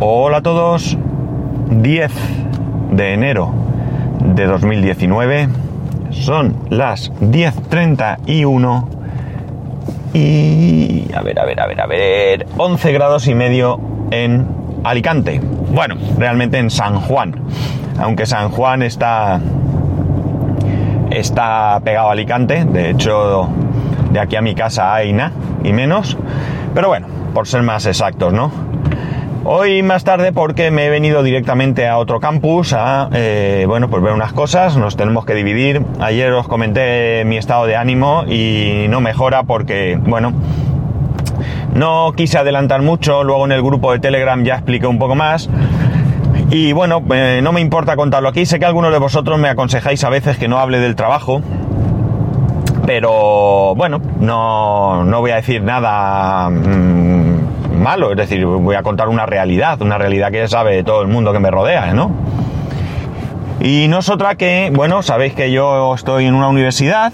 Hola a todos. 10 de enero de 2019. Son las 10.31 y... A ver, a ver, a ver, a ver. 11 grados y medio en Alicante. Bueno, realmente en San Juan. Aunque San Juan está... Está pegado a Alicante. De hecho, de aquí a mi casa hay nada y menos. Pero bueno, por ser más exactos, ¿no? Hoy más tarde porque me he venido directamente a otro campus a, eh, bueno, pues ver unas cosas, nos tenemos que dividir. Ayer os comenté mi estado de ánimo y no mejora porque, bueno, no quise adelantar mucho, luego en el grupo de Telegram ya expliqué un poco más. Y bueno, eh, no me importa contarlo aquí, sé que algunos de vosotros me aconsejáis a veces que no hable del trabajo, pero bueno, no, no voy a decir nada... Mmm, malo, es decir, voy a contar una realidad, una realidad que sabe todo el mundo que me rodea, ¿no? Y no es otra que, bueno, sabéis que yo estoy en una universidad,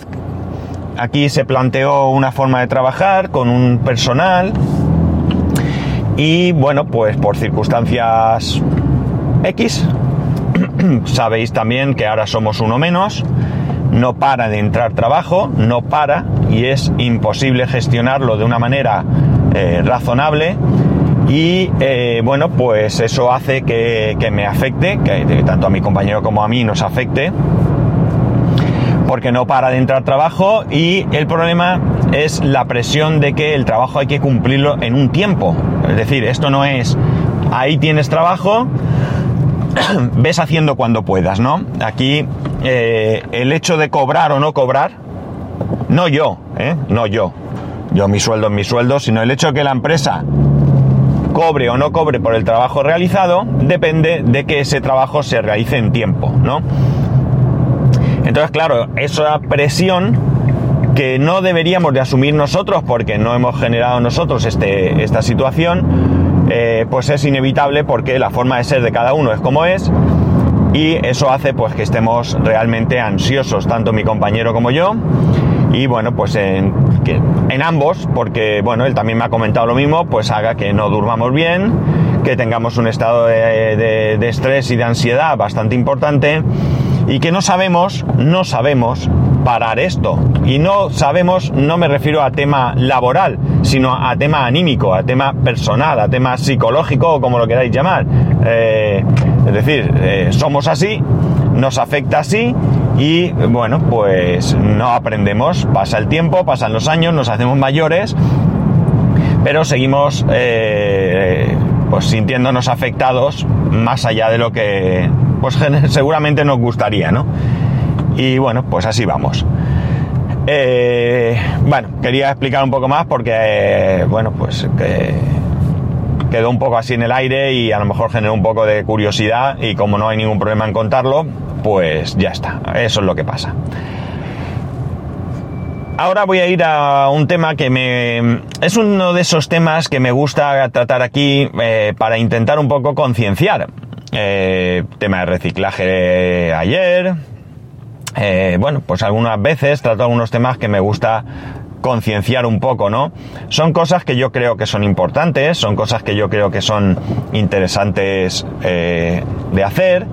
aquí se planteó una forma de trabajar con un personal y bueno, pues por circunstancias X, sabéis también que ahora somos uno menos, no para de entrar trabajo, no para y es imposible gestionarlo de una manera eh, razonable y eh, bueno pues eso hace que, que me afecte, que tanto a mi compañero como a mí nos afecte porque no para de entrar trabajo y el problema es la presión de que el trabajo hay que cumplirlo en un tiempo. Es decir, esto no es ahí tienes trabajo, ves haciendo cuando puedas, ¿no? Aquí eh, el hecho de cobrar o no cobrar, no yo, ¿eh? no yo, yo mi sueldo es mi sueldo, sino el hecho de que la empresa cobre o no cobre por el trabajo realizado, depende de que ese trabajo se realice en tiempo, ¿no? Entonces, claro, esa presión que no deberíamos de asumir nosotros porque no hemos generado nosotros este, esta situación, eh, pues es inevitable porque la forma de ser de cada uno es como es y eso hace pues que estemos realmente ansiosos, tanto mi compañero como yo, y bueno, pues en, que, en ambos, porque bueno, él también me ha comentado lo mismo, pues haga que no durmamos bien, que tengamos un estado de, de, de estrés y de ansiedad bastante importante y que no sabemos, no sabemos parar esto. Y no sabemos, no me refiero a tema laboral, sino a tema anímico, a tema personal, a tema psicológico o como lo queráis llamar. Eh, es decir, eh, somos así, nos afecta así y bueno, pues no aprendemos. Pasa el tiempo, pasan los años, nos hacemos mayores, pero seguimos eh, pues sintiéndonos afectados más allá de lo que pues seguramente nos gustaría, ¿no? Y bueno, pues así vamos. Eh, bueno, quería explicar un poco más porque, eh, bueno, pues que quedó un poco así en el aire y a lo mejor generó un poco de curiosidad y como no hay ningún problema en contarlo, pues ya está, eso es lo que pasa. Ahora voy a ir a un tema que me... es uno de esos temas que me gusta tratar aquí eh, para intentar un poco concienciar. Tema de reciclaje ayer. Eh, bueno, pues algunas veces trato algunos temas que me gusta concienciar un poco, ¿no? Son cosas que yo creo que son importantes, son cosas que yo creo que son interesantes eh, de hacer,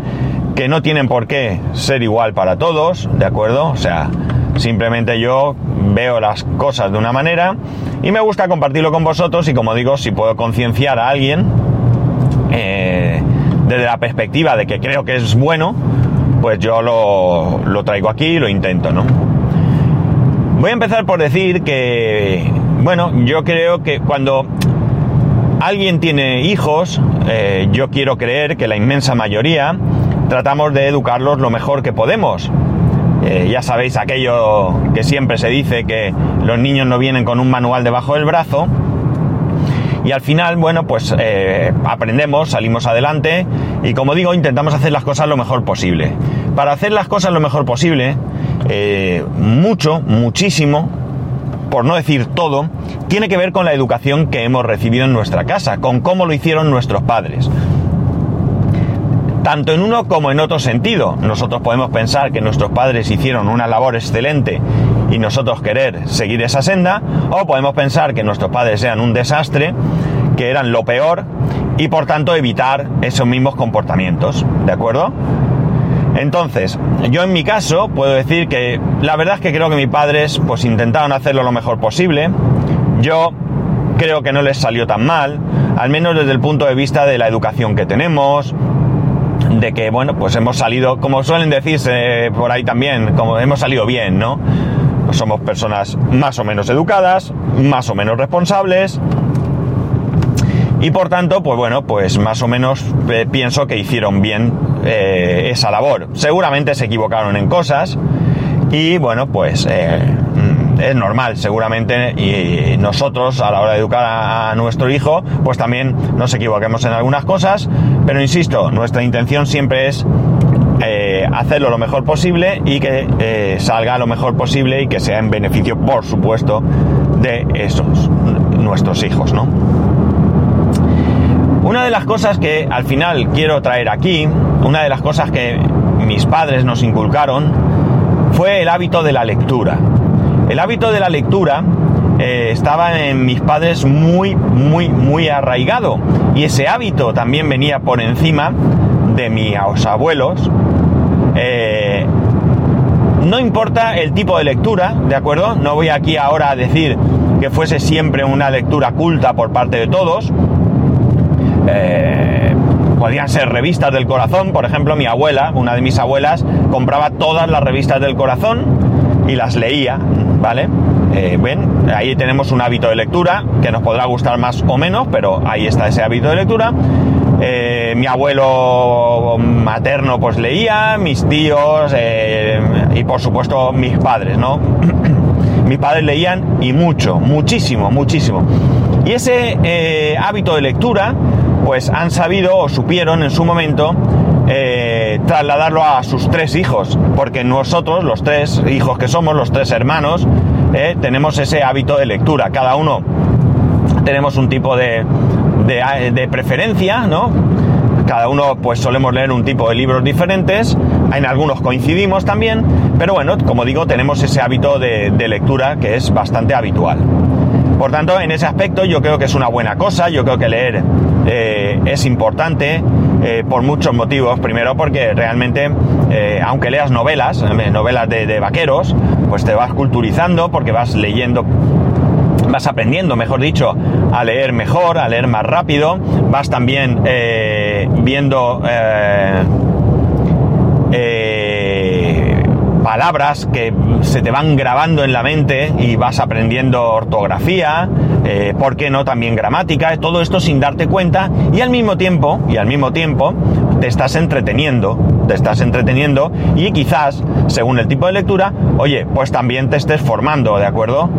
que no tienen por qué ser igual para todos, ¿de acuerdo? O sea, simplemente yo veo las cosas de una manera y me gusta compartirlo con vosotros y como digo, si puedo concienciar a alguien eh, desde la perspectiva de que creo que es bueno, pues yo lo, lo traigo aquí y lo intento, ¿no? Voy a empezar por decir que, bueno, yo creo que cuando alguien tiene hijos, eh, yo quiero creer que la inmensa mayoría tratamos de educarlos lo mejor que podemos. Eh, ya sabéis aquello que siempre se dice que los niños no vienen con un manual debajo del brazo. Y al final, bueno, pues eh, aprendemos, salimos adelante y como digo, intentamos hacer las cosas lo mejor posible. Para hacer las cosas lo mejor posible, eh, mucho, muchísimo, por no decir todo, tiene que ver con la educación que hemos recibido en nuestra casa, con cómo lo hicieron nuestros padres. Tanto en uno como en otro sentido. Nosotros podemos pensar que nuestros padres hicieron una labor excelente y nosotros querer seguir esa senda, o podemos pensar que nuestros padres eran un desastre, que eran lo peor y por tanto evitar esos mismos comportamientos, ¿de acuerdo? Entonces, yo en mi caso puedo decir que la verdad es que creo que mis padres pues intentaron hacerlo lo mejor posible. Yo creo que no les salió tan mal, al menos desde el punto de vista de la educación que tenemos, de que, bueno, pues hemos salido, como suelen decirse por ahí también, como hemos salido bien, ¿no? Somos personas más o menos educadas, más o menos responsables, y por tanto, pues bueno, pues más o menos eh, pienso que hicieron bien eh, esa labor. Seguramente se equivocaron en cosas y bueno, pues eh, mm, es normal, seguramente y nosotros a la hora de educar a, nuestro hijo, pues también nos equivoquemos en algunas cosas, pero insisto, nuestra intención siempre es hacerlo lo mejor posible y que salga lo mejor posible y que sea en beneficio, por supuesto, de esos nuestros hijos, ¿no? Una de las cosas que al final quiero traer aquí, una de las cosas que mis padres nos inculcaron, fue el hábito de la lectura. El hábito de la lectura eh, estaba en mis padres muy, muy, muy arraigado. Y ese hábito también venía por encima de mis abuelos. Eh, no importa el tipo de lectura, ¿de acuerdo? No voy aquí ahora a decir que fuese siempre una lectura culta por parte de todos, eh, podían ser revistas del corazón, por ejemplo, mi abuela, una de mis abuelas, compraba todas las revistas del corazón y las leía, ¿vale? Eh, ahí tenemos un hábito de lectura que nos podrá gustar más o menos, pero ahí está ese hábito de lectura. Eh, mi abuelo materno pues leía, mis tíos y por supuesto mis padres, ¿no? mis padres leían y mucho, muchísimo, muchísimo. Y ese hábito de lectura pues han sabido o supieron en su momento eh, trasladarlo a sus tres hijos, porque nosotros, los tres hijos que somos, los tres hermanos, eh, tenemos ese hábito de lectura. Cada uno tenemos un tipo de, de, preferencia, ¿no? Cada uno pues solemos leer un tipo de libros diferentes, en algunos coincidimos también, pero bueno, como digo, tenemos ese hábito de, lectura que es bastante habitual. Por tanto, en ese aspecto yo creo que es una buena cosa, yo creo que leer eh, es importante eh, por muchos motivos. Primero porque realmente, eh, aunque leas novelas, novelas de, vaqueros, pues te vas culturizando porque vas leyendo vas aprendiendo, mejor dicho, a leer mejor, a leer más rápido, vas también viendo palabras que se te van grabando en la mente y vas aprendiendo ortografía, eh, ¿por qué no también gramática? Todo esto sin darte cuenta y al mismo tiempo, y al mismo tiempo, te estás entreteniendo, te estás entreteniendo y quizás, según el tipo de lectura, oye, pues también te estés formando, ¿de acuerdo?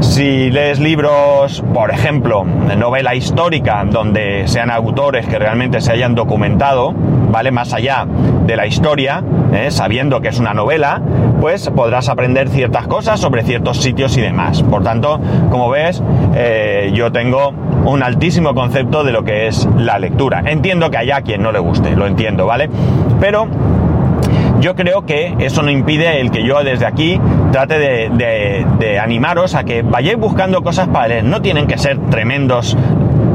Si lees libros, por ejemplo, de novela histórica, donde sean autores que realmente se hayan documentado, ¿vale? Más allá de la historia, ¿eh? sabiendo que es una novela, pues podrás aprender ciertas cosas sobre ciertos sitios y demás. Por tanto, como ves, eh, yo tengo un altísimo concepto de lo que es la lectura. Entiendo que haya quien no le guste, lo entiendo, ¿vale? Pero yo creo que eso no impide el que yo desde aquí trate de, animaros a que vayáis buscando cosas para leer. No tienen que ser tremendos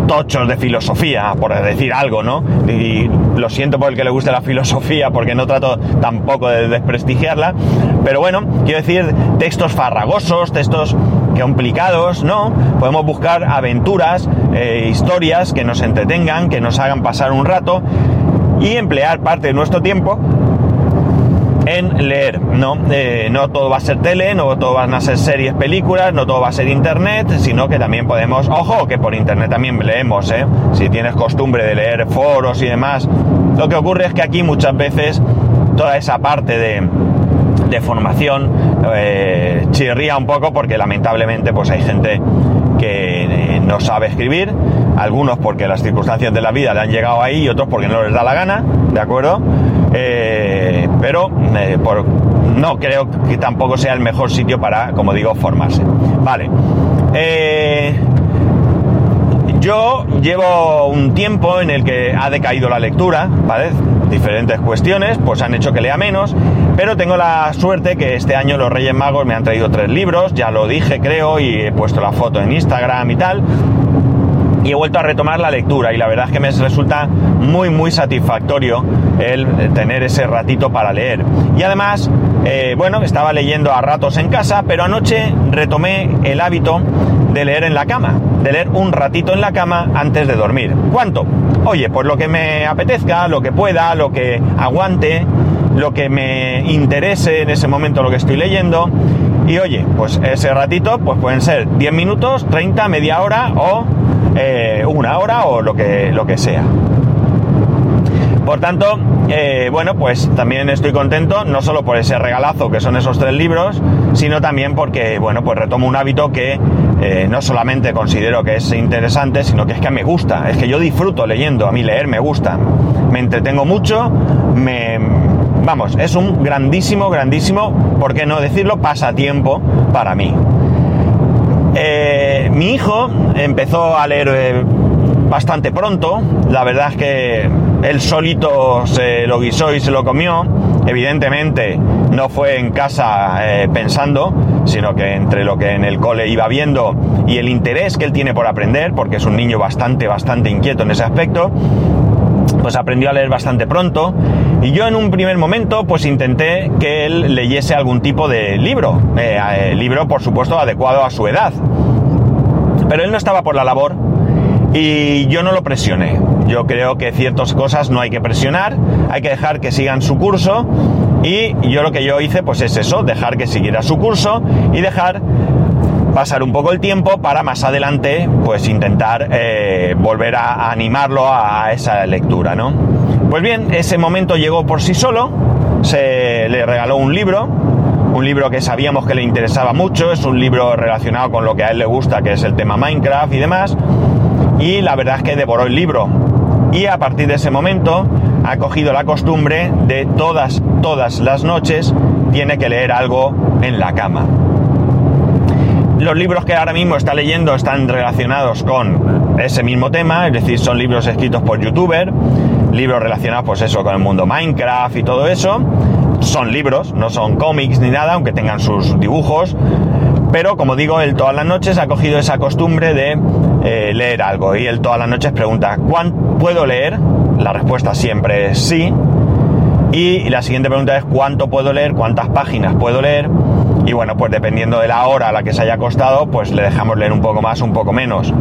tochos de filosofía, por decir algo, ¿no? Y lo siento por el que le guste la filosofía, porque no trato tampoco de desprestigiarla, pero bueno, quiero decir, textos farragosos, textos complicados, ¿no? Podemos buscar aventuras, eh, historias que nos entretengan, que nos hagan pasar un rato y emplear parte de nuestro tiempo en leer, ¿no? Eh, no todo va a ser tele, no todo van a ser series, películas, no todo va a ser internet, sino que también podemos, ojo, que por internet también leemos, ¿eh? Si tienes costumbre de leer foros y demás, lo que ocurre es que aquí muchas veces toda esa parte de, de formación eh, chirría un poco porque lamentablemente pues hay gente que no sabe escribir, algunos porque las circunstancias de la vida le han llegado ahí y otros porque no les da la gana, ¿de acuerdo? Eh, pero eh, no creo que tampoco sea el mejor sitio para, como digo, formarse. Vale. yo llevo un tiempo en el que ha decaído la lectura, ¿vale? Diferentes cuestiones, pues han hecho que lea menos, pero tengo la suerte que este año los Reyes Magos me han traído tres libros, ya lo dije creo y he puesto la foto en Instagram y tal. Y he vuelto a retomar la lectura y la verdad es que me resulta muy muy satisfactorio el tener ese ratito para leer. Y además, eh, bueno, estaba leyendo a ratos en casa, pero anoche retomé el hábito de leer en la cama, de leer un ratito en la cama antes de dormir. ¿Cuánto? Oye, pues lo que me apetezca, lo que pueda, lo que aguante, lo que me interese en ese momento lo que estoy leyendo. Y oye, pues ese ratito pues pueden ser 10 minutos, 30, media hora o eh, una hora o lo que, lo que sea. Por tanto, eh, bueno, pues también estoy contento, no solo por ese regalazo que son esos tres libros, sino también porque, bueno, pues retomo un hábito que eh, no solamente considero que es interesante, sino que es que me gusta, es que yo disfruto leyendo, a mí leer me gusta, me entretengo mucho, me... Vamos, es un grandísimo, grandísimo, ¿por qué no decirlo?, pasatiempo para mí. Eh, mi hijo empezó a leer eh, bastante pronto. La verdad es que él solito se lo guisó y se lo comió. Evidentemente no fue en casa eh, pensando, sino que entre lo que en el cole iba viendo y el interés que él tiene por aprender, porque es un niño bastante, bastante inquieto en ese aspecto, pues aprendió a leer bastante pronto. Y yo en un primer momento pues intenté que él leyese algún tipo de libro, eh, libro por supuesto adecuado a su edad. Pero él no estaba por la labor y yo no lo presioné. Yo creo que ciertas cosas no hay que presionar, hay que dejar que sigan su curso y yo lo que yo hice pues es eso, dejar que siguiera su curso y dejar pasar un poco el tiempo para más adelante pues intentar eh, volver a, animarlo a, esa lectura, ¿no? Pues bien, ese momento llegó por sí solo, se le regaló un libro, un libro que sabíamos que le interesaba mucho, es un libro relacionado con lo que a él le gusta, que es el tema Minecraft y demás, y la verdad es que devoró el libro. Y a partir de ese momento ha cogido la costumbre de todas, todas las noches tiene que leer algo en la cama. Los libros que ahora mismo está leyendo están relacionados con ese mismo tema, es decir, son libros escritos por youtuber, libros relacionados pues eso con el mundo Minecraft y todo eso. Son libros, no son cómics ni nada, aunque tengan sus dibujos. Pero como digo, él todas las noches ha cogido esa costumbre de eh, leer algo. Y él todas las noches pregunta, ¿cuánto puedo leer? La respuesta siempre es sí. Y la siguiente pregunta es, ¿cuánto puedo leer? ¿Cuántas páginas puedo leer? Y bueno, pues dependiendo de la hora a la que se haya acostado, pues le dejamos leer un poco más, un poco menos.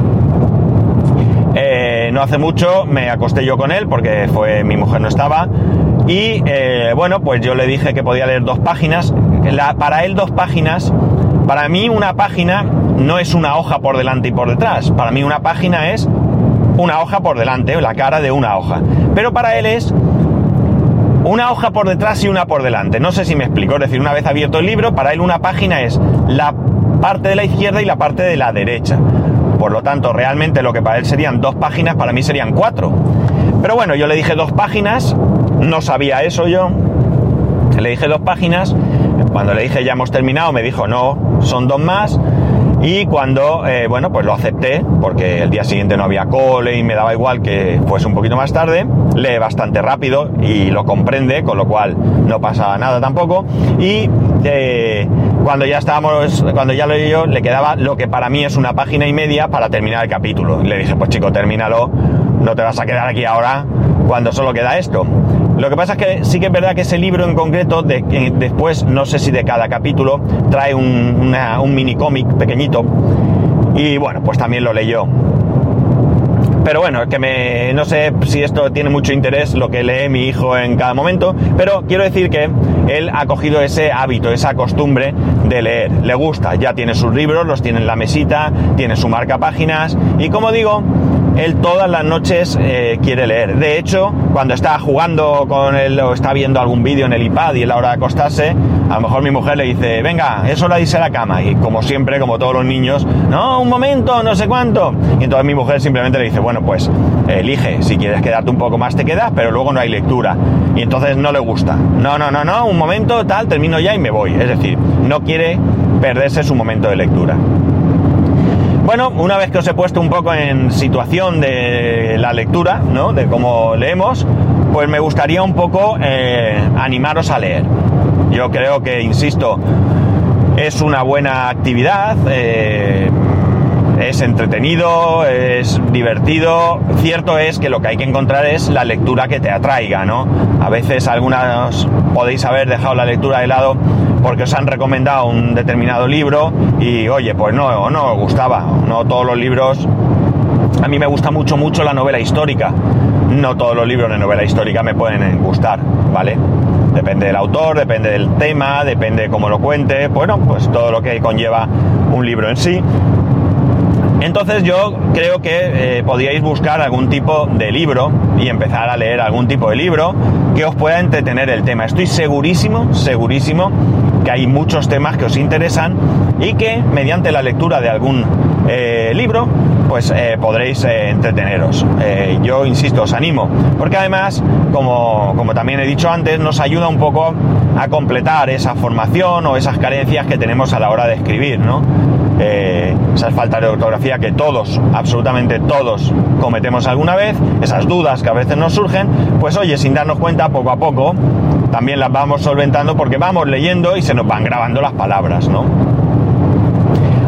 Eh, no hace mucho me acosté yo con él porque fue mi mujer no estaba. Y eh, bueno pues yo le dije que podía leer dos páginas. Para él dos páginas para mí una página no es una hoja por delante y por detrás. Para mí una página es una hoja por delante la cara de una hoja. Pero para él es una hoja por detrás y una por delante. No sé si me explico. Es decir, una vez abierto el libro, para él una página es la parte de la izquierda y la parte de la derecha. Por lo tanto, realmente lo que para él serían dos páginas, para mí serían cuatro. Pero bueno, yo le dije dos páginas, no sabía eso yo. Le dije dos páginas. Cuando le dije ya hemos terminado, me dijo no, son dos más. Y cuando, eh, bueno, pues lo acepté, porque el día siguiente no había cole y me daba igual que fuese un poquito más tarde, lee bastante rápido y lo comprende, con lo cual no pasa nada tampoco. Y eh, cuando ya estábamos, cuando ya lo yo, le quedaba lo que para mí es una página y media para terminar el capítulo. Le dije, pues chico, termínalo, no te vas a quedar aquí ahora cuando solo queda esto. Lo que pasa es que sí que es verdad que ese libro en concreto, de, después, no sé si de cada capítulo, trae un, mini cómic pequeñito. Y bueno, pues también lo leyó. Pero bueno, es que me, no sé si esto tiene mucho interés lo que lee mi hijo en cada momento, pero quiero decir que él ha cogido ese hábito, esa costumbre de leer. Le gusta, ya tiene sus libros, los tiene en la mesita, tiene su marca páginas y como digo, él todas las noches eh, quiere leer. De hecho, cuando está jugando con él o está viendo algún vídeo en el iPad y es la hora de acostarse, a lo mejor mi mujer le dice, venga, es hora de irse a la cama. Y como siempre, como todos los niños, no, un momento, no sé cuánto. Y entonces mi mujer simplemente le dice, bueno, pues elige, si quieres quedarte un poco más te quedas, pero luego no hay lectura. Y entonces no le gusta. No, no, no, no, un momento, tal, termino ya y me voy. Es decir, no quiere perderse su momento de lectura. Bueno, una vez que os he puesto un poco en situación de la lectura, ¿no? De cómo leemos, pues me gustaría un poco eh, animaros a leer. Yo creo que, insisto, es una buena actividad. Eh, es entretenido, es divertido. Cierto es que lo que hay que encontrar es la lectura que te atraiga, ¿no? A veces algunas podéis haber dejado la lectura de lado porque os han recomendado un determinado libro y oye, pues no, no os gustaba. No todos los libros. A mí me gusta mucho, mucho la novela histórica. No todos los libros de novela histórica me pueden gustar, ¿vale? Depende del autor, depende del tema, depende de cómo lo cuente, bueno, pues todo lo que conlleva un libro en sí. Entonces yo creo que eh, podríais buscar algún tipo de libro y empezar a leer algún tipo de libro que os pueda entretener el tema. Estoy segurísimo, segurísimo que hay muchos temas que os interesan y que mediante la lectura de algún eh, libro pues eh, podréis entreteneros. yo insisto, os animo, porque además, como, como también he dicho antes, nos ayuda un poco a completar esa formación o esas carencias que tenemos a la hora de escribir, ¿no? Eh, esas faltas de ortografía que todos, absolutamente todos, cometemos alguna vez, esas dudas que a veces nos surgen, pues oye, sin darnos cuenta, poco a poco, también las vamos solventando porque vamos leyendo y se nos van grabando las palabras, ¿no?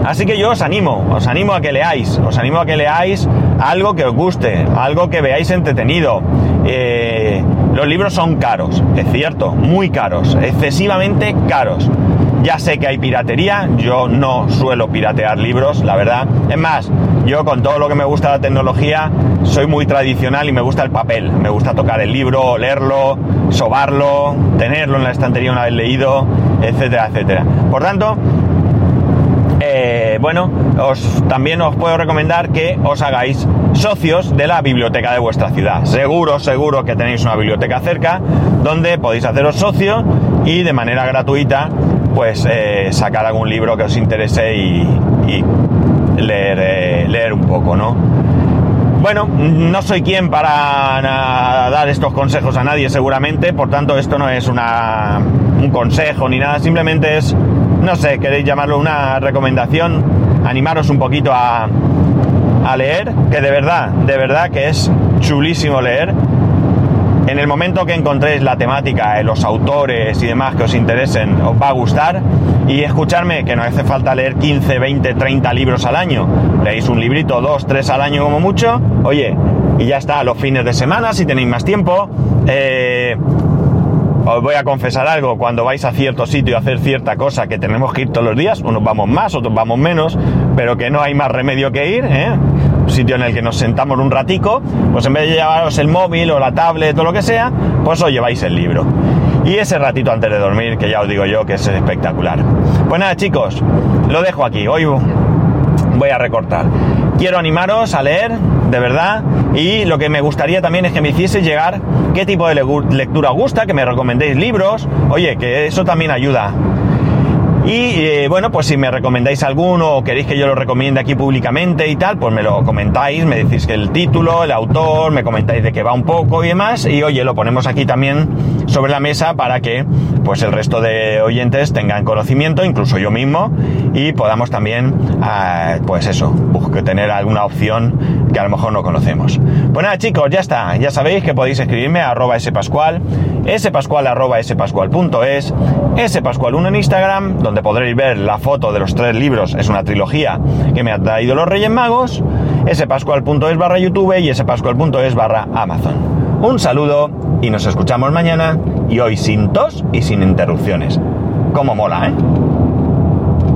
Así que yo os animo, os animo a que leáis, os animo a que leáis algo que os guste, algo que veáis entretenido. Eh, los libros son caros, es cierto, muy caros, excesivamente caros. Ya sé que hay piratería, yo no suelo piratear libros, la verdad. Es más, yo con todo lo que me gusta la tecnología, soy muy tradicional y me gusta el papel. Me gusta tocar el libro, leerlo, sobarlo, tenerlo en la estantería una vez leído, etcétera, etcétera. Por tanto, eh, bueno, os, también os puedo recomendar que os hagáis socios de la biblioteca de vuestra ciudad. Seguro, seguro que tenéis una biblioteca cerca donde podéis haceros socio y de manera gratuita pues eh, sacar algún libro que os interese y, leer, eh, leer un poco, ¿no? Bueno, no soy quien para dar estos consejos a nadie seguramente, por tanto esto no es una, un consejo ni nada, simplemente es, no sé, queréis llamarlo una recomendación, animaros un poquito a, a leer, que de verdad, de verdad que es chulísimo leer en el momento que encontréis la temática, los autores y demás que os interesen, os va a gustar. Y escucharme, que no hace falta leer 15, 20, 30 libros al año. Leéis un librito, dos, tres al año como mucho. Oye, y ya está, los fines de semana, si tenéis más tiempo. Eh, os voy a confesar algo, cuando vais a cierto sitio a hacer cierta cosa que tenemos que ir todos los días, unos vamos más, otros vamos menos, pero que no hay más remedio que ir, ¿eh? Sitio en el que nos sentamos un ratico, pues en vez de llevaros el móvil o la tablet o lo que sea, pues os lleváis el libro. Y ese ratito antes de dormir, que ya os digo yo que es espectacular. Pues nada chicos, lo dejo aquí. Hoy voy a recortar. Quiero animaros a leer, de verdad, y lo que me gustaría también es que me hiciese llegar qué tipo de lectura gusta, que me recomendéis libros, oye, que eso también ayuda y eh, bueno, pues si me recomendáis alguno o queréis que yo lo recomiende aquí públicamente y tal, pues me lo comentáis, me decís que el título, el autor, me comentáis de qué va un poco y demás. Y oye, lo ponemos aquí también sobre la mesa para que pues el resto de oyentes tengan conocimiento, incluso yo mismo, y podamos también, ah, pues eso, tener alguna opción que a lo mejor no conocemos. Pues nada chicos, ya está, ya sabéis que podéis escribirme a arroba spascual, spascual arroba spascual.es, spascual1 en Instagram, donde podréis ver la foto de los tres libros, es una trilogía que me ha traído los Reyes Magos, spascual.es barra YouTube y spascual.es barra Amazon. Un saludo y nos escuchamos mañana y hoy sin tos y sin interrupciones. Como mola, ¿eh?